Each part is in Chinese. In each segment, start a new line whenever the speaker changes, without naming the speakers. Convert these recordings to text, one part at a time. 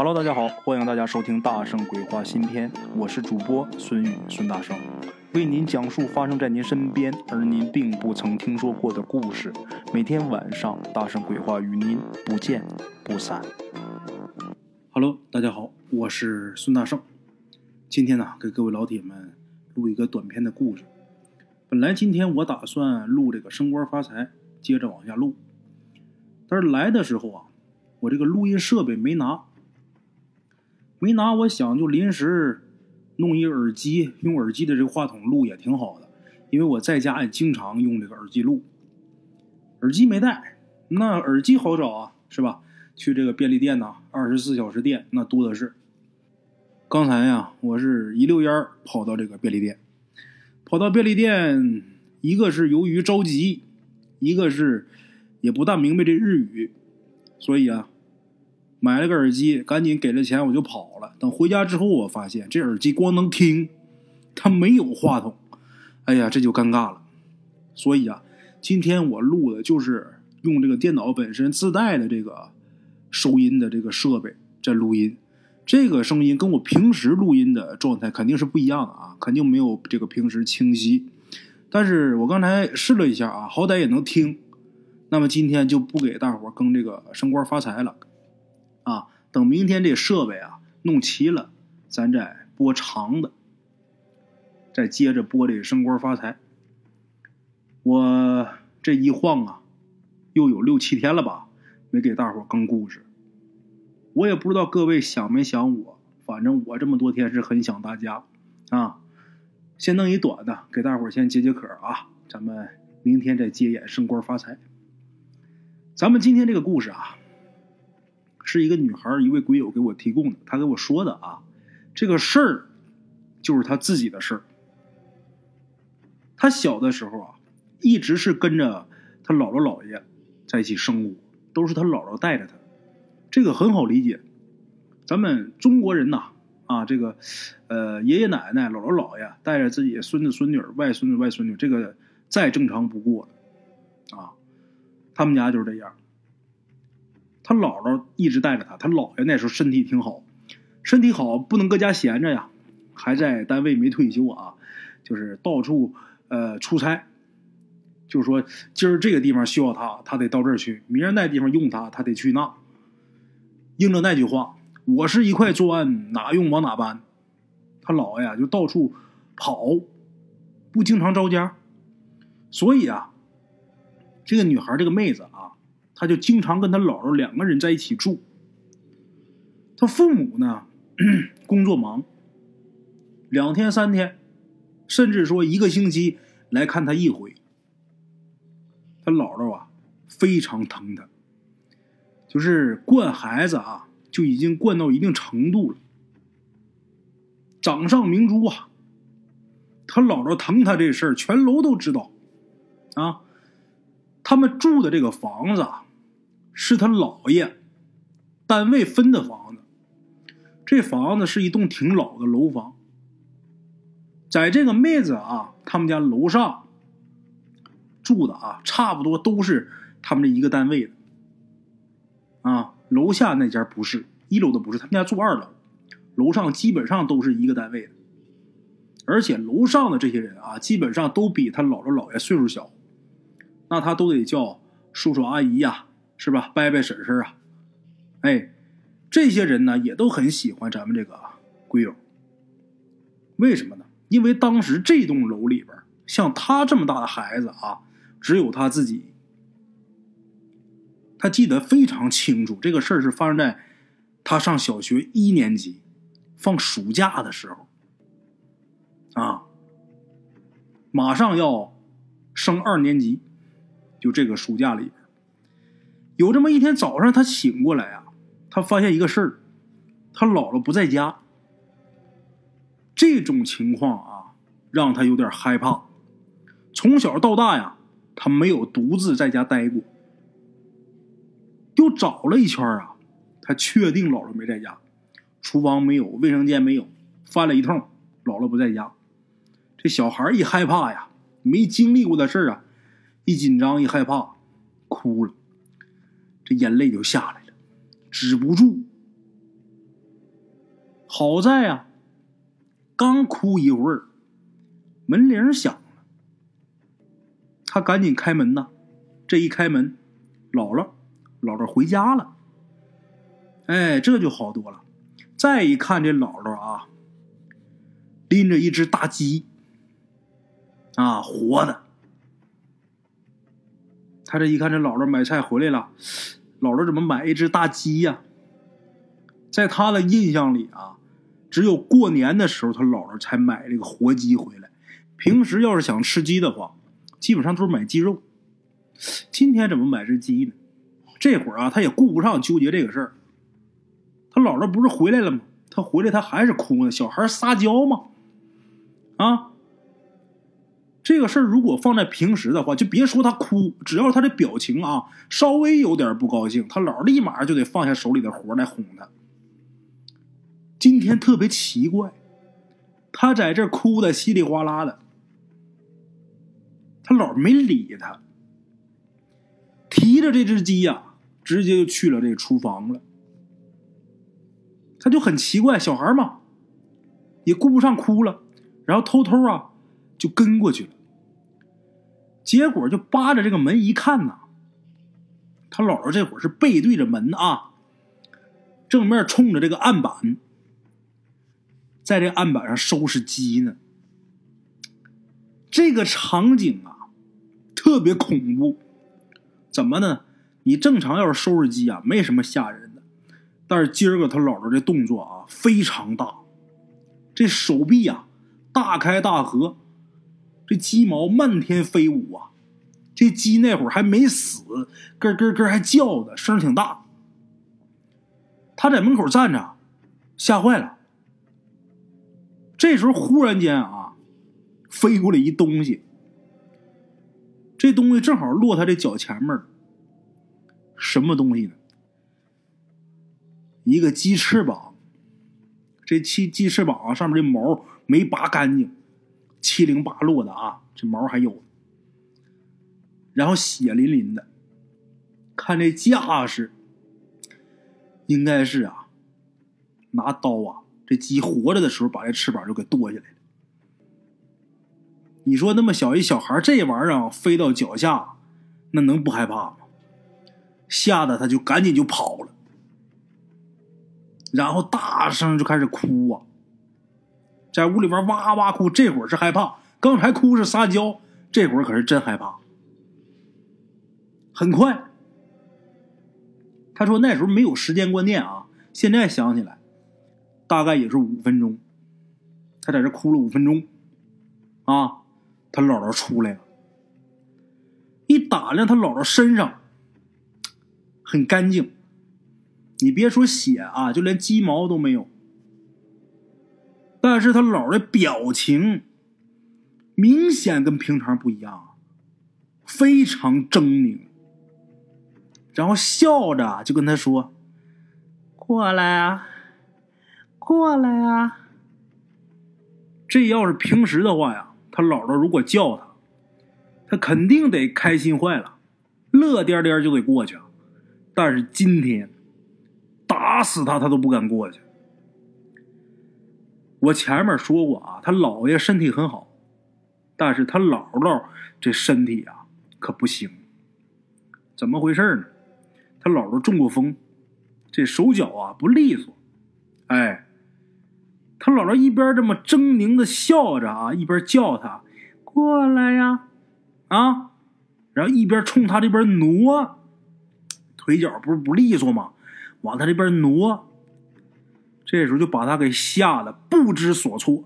Hello，大家好，欢迎大家收听《大圣鬼话》新篇，我是主播孙宇，孙大圣，为您讲述发生在您身边而您并不曾听说过的故事。每天晚上，《大圣鬼话》与您不见不散。Hello，大家好，我是孙大圣，今天呢，给各位老铁们录一个短篇的故事。本来今天我打算录这个升官发财，接着往下录，但是来的时候啊，我这个录音设备没拿。没拿，我想就临时弄一耳机，用耳机的这个话筒录也挺好的，因为我在家也经常用这个耳机录。耳机没带，那耳机好找啊，是吧？去这个便利店呐，二十四小时店那多的是。刚才呀，我是一溜烟跑到这个便利店，跑到便利店，一个是由于着急，一个是也不大明白这日语，所以啊。买了个耳机，赶紧给了钱，我就跑了。等回家之后，我发现这耳机光能听，它没有话筒。哎呀，这就尴尬了。所以啊，今天我录的就是用这个电脑本身自带的这个收音的这个设备在录音。这个声音跟我平时录音的状态肯定是不一样的啊，肯定没有这个平时清晰。但是我刚才试了一下啊，好歹也能听。那么今天就不给大伙更这个升官发财了。啊，等明天这设备啊弄齐了，咱再播长的，再接着播这升官发财。我这一晃啊，又有六七天了吧，没给大伙更故事。我也不知道各位想没想我，反正我这么多天是很想大家啊。先弄一短的，给大伙先解解渴啊。咱们明天再接演升官发财。咱们今天这个故事啊。是一个女孩，一位鬼友给我提供的。她给我说的啊，这个事儿就是她自己的事儿。她小的时候啊，一直是跟着她姥姥姥爷在一起生活，都是她姥姥带着她。这个很好理解。咱们中国人呐，啊，这个呃，爷爷奶奶、姥姥姥爷带着自己孙子孙女、外孙子外孙女，这个再正常不过了啊。他们家就是这样。他姥姥一直带着他，他姥爷那时候身体挺好，身体好不能搁家闲着呀，还在单位没退休啊，就是到处呃出差，就是说今儿这个地方需要他，他得到这儿去；明儿那地方用他，他得去那。应着那句话，我是一块砖，哪用往哪搬。他姥爷就到处跑，不经常着家，所以啊，这个女孩这个妹子。他就经常跟他姥姥两个人在一起住。他父母呢，工作忙，两天三天，甚至说一个星期来看他一回。他姥姥啊，非常疼他，就是惯孩子啊，就已经惯到一定程度了。掌上明珠啊，他姥姥疼他这事儿，全楼都知道啊。他们住的这个房子啊。是他姥爷单位分的房子，这房子是一栋挺老的楼房。在这个妹子啊，他们家楼上住的啊，差不多都是他们这一个单位的。啊，楼下那家不是，一楼的不是，他们家住二楼，楼上基本上都是一个单位的。而且楼上的这些人啊，基本上都比他姥姥姥爷岁数小，那他都得叫叔叔阿姨呀。是吧，伯伯婶婶啊，哎，这些人呢也都很喜欢咱们这个鬼友。为什么呢？因为当时这栋楼里边，像他这么大的孩子啊，只有他自己。他记得非常清楚，这个事儿是发生在他上小学一年级，放暑假的时候，啊，马上要升二年级，就这个暑假里。有这么一天早上，他醒过来啊，他发现一个事儿，他姥姥不在家。这种情况啊，让他有点害怕。从小到大呀，他没有独自在家待过。又找了一圈啊，他确定姥姥没在家，厨房没有，卫生间没有，翻了一通，姥姥不在家。这小孩一害怕呀，没经历过的事儿啊，一紧张一害怕，哭了。这眼泪就下来了，止不住。好在啊，刚哭一会儿，门铃响了，他赶紧开门呐。这一开门，姥姥，姥姥回家了。哎，这就好多了。再一看，这姥姥啊，拎着一只大鸡，啊，活的。他这一看，这姥姥买菜回来了，姥姥怎么买一只大鸡呀？在他的印象里啊，只有过年的时候，他姥姥才买这个活鸡回来。平时要是想吃鸡的话，基本上都是买鸡肉。今天怎么买只鸡呢？这会儿啊，他也顾不上纠结这个事儿。他姥姥不是回来了吗？他回来他还是哭呢，小孩撒娇嘛。啊，这个事儿如果放在平时的话，就别说他哭，只要他的表情啊稍微有点不高兴，他姥立马就得放下手里的活来哄他。今天特别奇怪，他在这哭的稀里哗啦的，他姥没理他。提着这只鸡呀，直接就去了这厨房了。他就很奇怪，小孩嘛，也顾不上哭了，然后偷偷啊就跟过去了。结果就扒着这个门一看呐，他姥姥这会儿是背对着门啊，正面冲着这个案板，在这案板上收拾鸡呢。这个场景啊，特别恐怖。怎么呢？你正常要是收拾鸡啊，没什么吓人的。但是今儿个他姥姥这动作啊非常大，这手臂呀大开大合，这鸡毛漫天飞舞啊。这鸡那会儿还没死，咯咯咯还叫的声挺大。他在门口站着，吓坏了。这时候忽然间啊，飞过来一东西。这东西正好落他这脚前面什么东西呢？一个鸡翅膀。这鸡鸡翅膀，上面这毛没拔干净，七零八落的啊，这毛还有。然后血淋淋的，看这架势，应该是啊，拿刀啊，这鸡活着的时候把这翅膀就给剁下来了。你说那么小一小孩，这玩意儿飞到脚下，那能不害怕吗？吓得他就赶紧就跑了，然后大声就开始哭啊，在屋里边哇哇哭。这会儿是害怕，刚才哭是撒娇，这会儿可是真害怕。很快，他说那时候没有时间观念啊，现在想起来，大概也是五分钟，他在这哭了五分钟，啊。他姥姥出来了，一打量他姥姥身上很干净，你别说血啊，就连鸡毛都没有。但是他姥的表情明显跟平常不一样，非常狰狞，然后笑着就跟他说：“过来啊，过来啊。”这要是平时的话呀。他姥姥如果叫他，他肯定得开心坏了，乐颠颠就得过去。但是今天，打死他他都不敢过去。我前面说过啊，他姥爷身体很好，但是他姥姥这身体啊可不行。怎么回事呢？他姥姥中过风，这手脚啊不利索。哎。他姥姥一边这么狰狞的笑着啊，一边叫他过来呀，啊，然后一边冲他这边挪，腿脚不是不利索吗？往他这边挪，这时候就把他给吓得不知所措，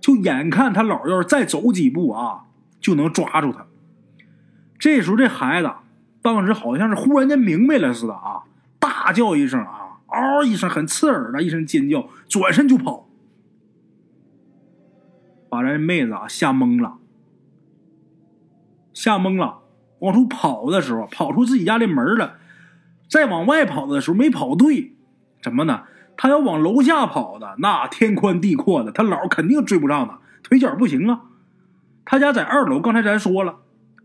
就眼看他姥要是再走几步啊，就能抓住他。这时候这孩子当时好像是忽然间明白了似的啊，大叫一声啊。嗷一声，很刺耳的一声尖叫，转身就跑，把这妹子啊吓懵了，吓懵了。往出跑的时候，跑出自己家的门了，再往外跑的时候没跑对，怎么呢？他要往楼下跑的，那天宽地阔的，他姥肯定追不上他，腿脚不行啊。他家在二楼，刚才咱说了，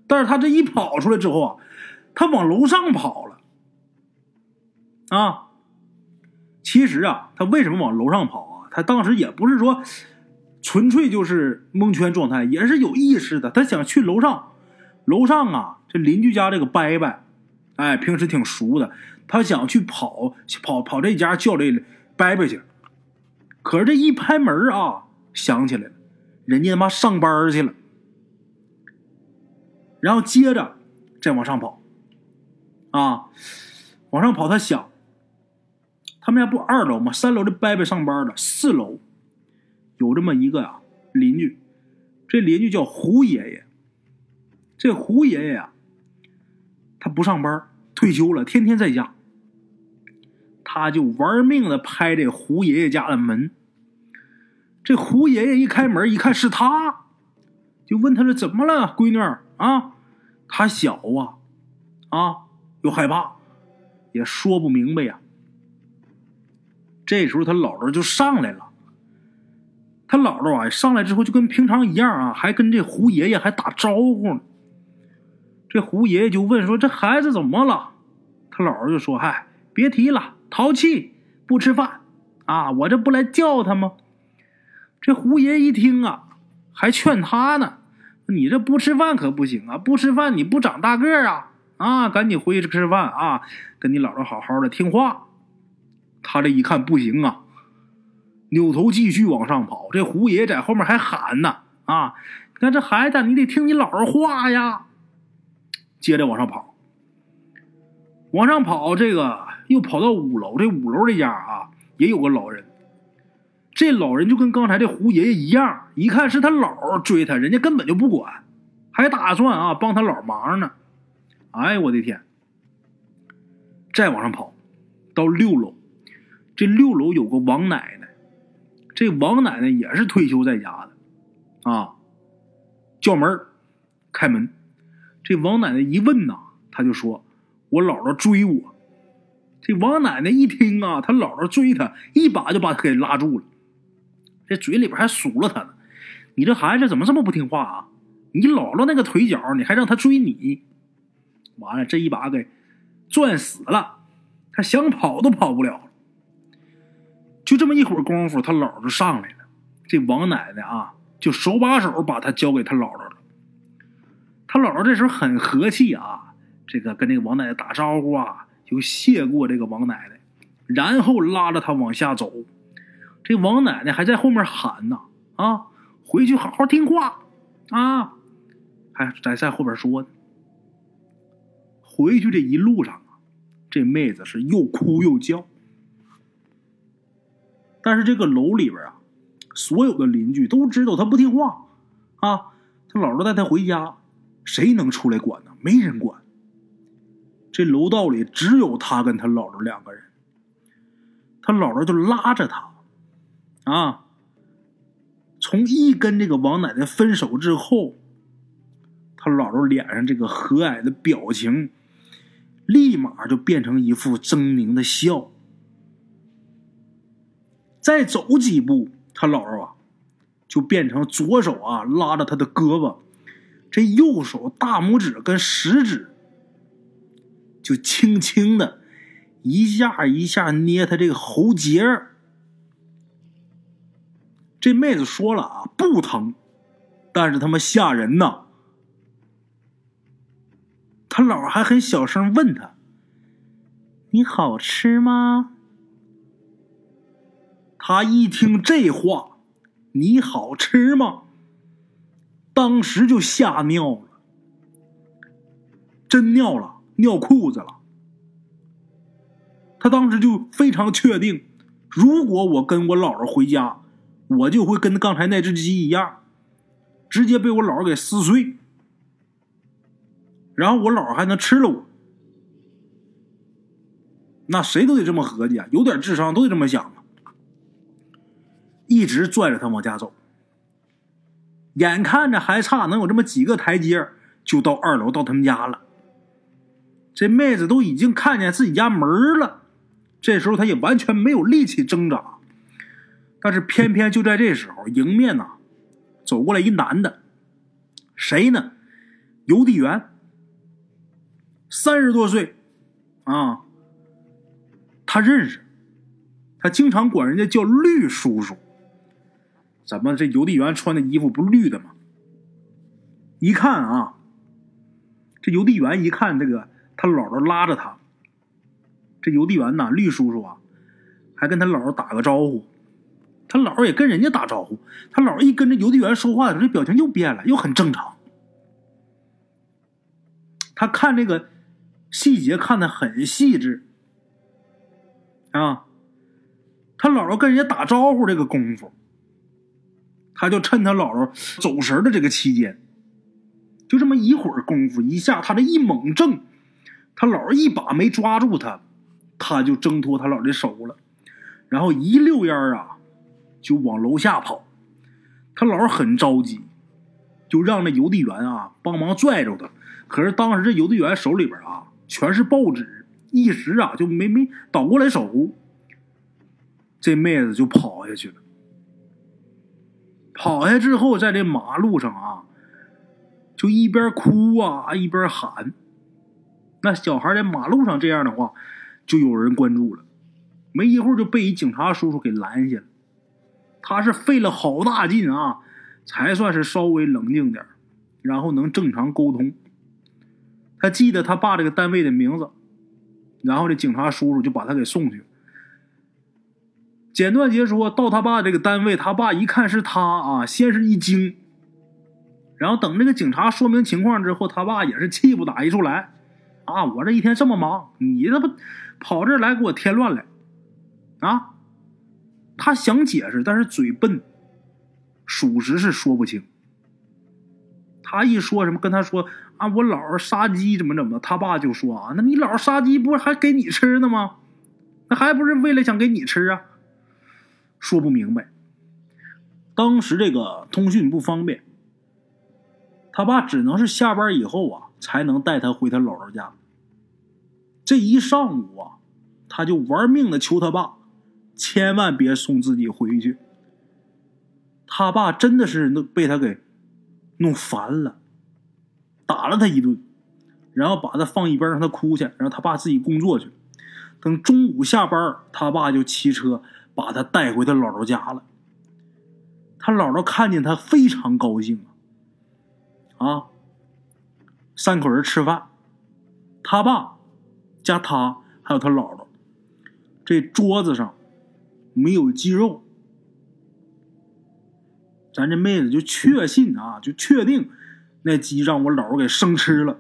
但是他这一跑出来之后啊，他往楼上跑了，啊。其实啊，他为什么往楼上跑啊？他当时也不是说纯粹就是蒙圈状态，也是有意识的。他想去楼上，楼上啊，这邻居家这个伯伯，哎，平时挺熟的，他想去跑跑跑这家叫这伯伯去。可是这一拍门啊，想起来了，人家他妈上班去了。然后接着再往上跑，啊，往上跑，他想。他们家不二楼吗？三楼的伯伯上班了，四楼有这么一个呀邻居，这邻居叫胡爷爷。这胡爷爷呀，他不上班，退休了，天天在家。他就玩命的拍这胡爷爷家的门。这胡爷爷一开门一看是他，就问他说：“怎么了，闺女啊？”他小啊，啊，又害怕，也说不明白呀。这时候他姥姥就上来了，他姥姥啊上来之后就跟平常一样啊，还跟这胡爷爷还打招呼呢。这胡爷爷就问说：“这孩子怎么了？”他姥姥就说：“嗨，别提了，淘气，不吃饭啊！我这不来叫他吗？”这胡爷一听啊，还劝他呢：“你这不吃饭可不行啊，不吃饭你不长大个啊！啊，赶紧回去吃饭啊，跟你姥姥好好的听话。”他这一看不行啊，扭头继续往上跑。这胡爷爷在后面还喊呢：“啊，你看这孩子，你得听你姥姥话呀！”接着往上跑，往上跑，这个又跑到五楼。这五楼这家啊，也有个老人。这老人就跟刚才这胡爷爷一样，一看是他姥追他，人家根本就不管，还打算啊帮他姥忙呢。哎，我的天！再往上跑，到六楼。这六楼有个王奶奶，这王奶奶也是退休在家的，啊，叫门开门。这王奶奶一问呐，他就说：“我姥姥追我。”这王奶奶一听啊，他姥姥追他，一把就把他给拉住了，这嘴里边还数落他呢：“你这孩子怎么这么不听话啊？你姥姥那个腿脚，你还让他追你？完了，这一把给攥死了，他想跑都跑不了。”就这么一会儿功夫，他姥就上来了。这王奶奶啊，就手把手把他交给他姥姥了。他姥姥这时候很和气啊，这个跟那个王奶奶打招呼啊，就谢过这个王奶奶，然后拉着他往下走。这王奶奶还在后面喊呢：“啊，回去好好听话啊！”还在在后边说呢。回去这一路上啊，这妹子是又哭又叫。但是这个楼里边啊，所有的邻居都知道他不听话，啊，他姥姥带他回家，谁能出来管呢？没人管。这楼道里只有他跟他姥姥两个人，他姥姥就拉着他，啊，从一跟这个王奶奶分手之后，他姥姥脸上这个和蔼的表情，立马就变成一副狰狞的笑。再走几步，他姥姥啊，就变成左手啊拉着他的胳膊，这右手大拇指跟食指就轻轻的一下一下捏他这个喉结儿这妹子说了啊，不疼，但是他妈吓人呐。他姥还很小声问他：“你好吃吗？”他一听这话，你好吃吗？当时就吓尿了，真尿了，尿裤子了。他当时就非常确定，如果我跟我姥姥回家，我就会跟刚才那只鸡一样，直接被我姥姥给撕碎，然后我姥姥还能吃了我。那谁都得这么合计啊，有点智商都得这么想啊。一直拽着他往家走，眼看着还差能有这么几个台阶就到二楼到他们家了。这妹子都已经看见自己家门了，这时候她也完全没有力气挣扎。但是偏偏就在这时候，迎面呐走过来一男的，谁呢？邮递员，三十多岁，啊，他认识。他经常管人家叫绿叔叔。怎么这邮递员穿的衣服不绿的吗？一看啊，这邮递员一看这个他姥姥拉着他，这邮递员呐，绿叔叔啊，还跟他姥姥打个招呼，他姥姥也跟人家打招呼。他姥姥一跟着邮递员说话的时候，这表情又变了，又很正常。他看这个细节看的很细致啊，他姥姥跟人家打招呼这个功夫。他就趁他姥姥走神的这个期间，就这么一会儿功夫，一下他这一猛挣，他姥一把没抓住他，他就挣脱他姥的手了，然后一溜烟啊，就往楼下跑。他姥姥很着急，就让那邮递员啊帮忙拽着他。可是当时这邮递员手里边啊全是报纸，一时啊就没没倒过来手，这妹子就跑下去了。跑下之后，在这马路上啊，就一边哭啊一边喊。那小孩在马路上这样的话，就有人关注了。没一会儿就被一警察叔叔给拦下了。他是费了好大劲啊，才算是稍微冷静点然后能正常沟通。他记得他爸这个单位的名字，然后这警察叔叔就把他给送去。简短截说到他爸这个单位，他爸一看是他啊，先是一惊，然后等这个警察说明情况之后，他爸也是气不打一处来，啊，我这一天这么忙，你这不跑这儿来给我添乱来，啊，他想解释，但是嘴笨，属实是说不清。他一说什么跟他说啊，我姥杀鸡怎么怎么，他爸就说啊，那你姥杀鸡不是还给你吃呢吗？那还不是为了想给你吃啊？说不明白。当时这个通讯不方便，他爸只能是下班以后啊，才能带他回他姥姥家。这一上午啊，他就玩命的求他爸，千万别送自己回去。他爸真的是弄被他给弄烦了，打了他一顿，然后把他放一边让他哭去，让他爸自己工作去。等中午下班，他爸就骑车。把他带回他姥姥家了。他姥姥看见他非常高兴！啊，三口人吃饭，他爸加他还有他姥姥，这桌子上没有鸡肉。咱这妹子就确信啊，就确定那鸡让我姥姥给生吃了。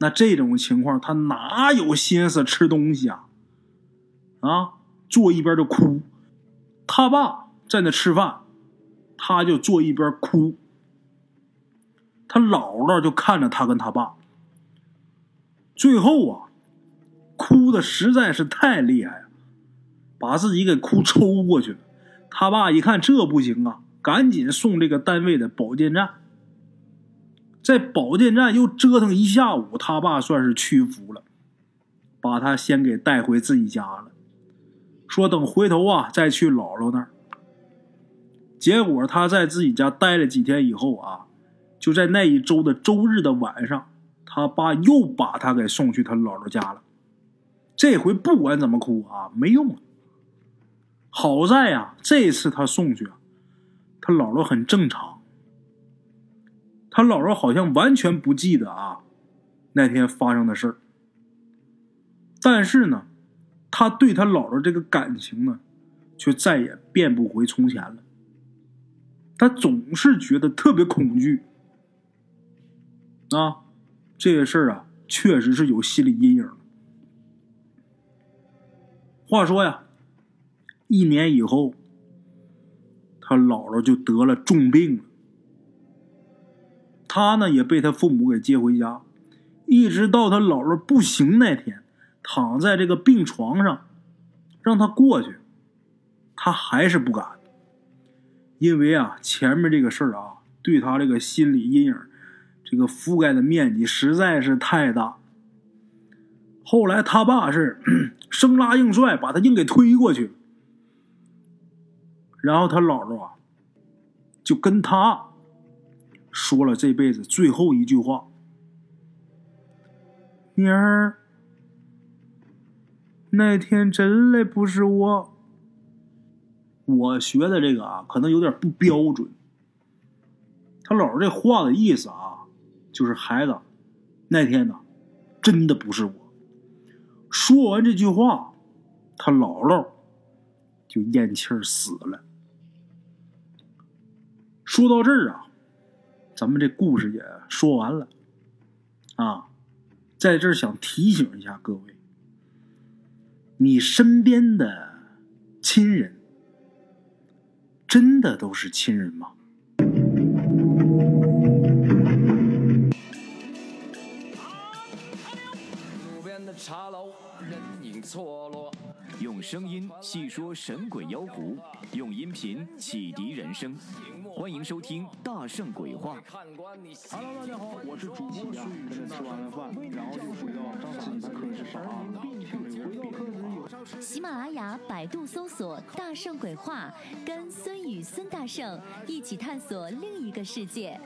那这种情况，他哪有心思吃东西啊？啊，坐一边就哭，他爸在那吃饭，他就坐一边哭。他姥姥就看着他跟他爸，最后啊，哭的实在是太厉害了，把自己给哭抽过去了。他爸一看这不行啊，赶紧送这个单位的保健站。在保健站又折腾一下午，他爸算是屈服了，把他先给带回自己家了。说等回头啊，再去姥姥那儿。结果他在自己家待了几天以后啊，就在那一周的周日的晚上，他爸又把他给送去他姥姥家了。这回不管怎么哭啊，没用了。好在呀，这次他送去啊，他姥姥很正常。他姥姥好像完全不记得啊那天发生的事儿。但是呢。他对他姥姥这个感情呢，却再也变不回从前了。他总是觉得特别恐惧啊，这些事儿啊，确实是有心理阴影。话说呀，一年以后，他姥姥就得了重病了。他呢，也被他父母给接回家，一直到他姥姥不行那天。躺在这个病床上，让他过去，他还是不敢，因为啊，前面这个事儿啊，对他这个心理阴影，这个覆盖的面积实在是太大。后来他爸是生拉硬拽，把他硬给推过去，然后他姥姥啊，就跟他说了这辈子最后一句话：“妮儿。”那天真的不是我。我学的这个啊，可能有点不标准。他姥姥这话的意思啊，就是孩子，那天呢，真的不是我。说完这句话，他姥姥就咽气儿死了。说到这儿啊，咱们这故事也说完了。啊，在这儿想提醒一下各位，你身边的亲人，真的都是亲人吗？
茶楼，人影错落。用声音细说神鬼妖狐，用音频启迪人生。欢迎收听《大圣鬼话》。
Hello，大家好，我是主播孙宇，吃完了饭，然后就回到自己的课室上
课喜马拉雅、百度搜索“大圣鬼话”，跟孙宇、孙大圣一起探索另一个世界。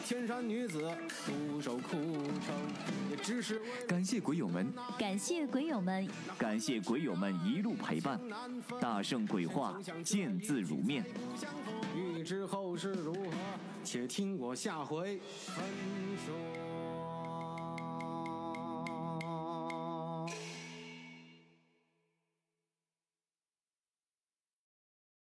那天山女子独守
苦城，也只是感谢鬼友们，
感谢鬼友们，
感谢鬼友们一路陪伴。大圣鬼话，见字如面。欲知后事如何，且听我下回分说。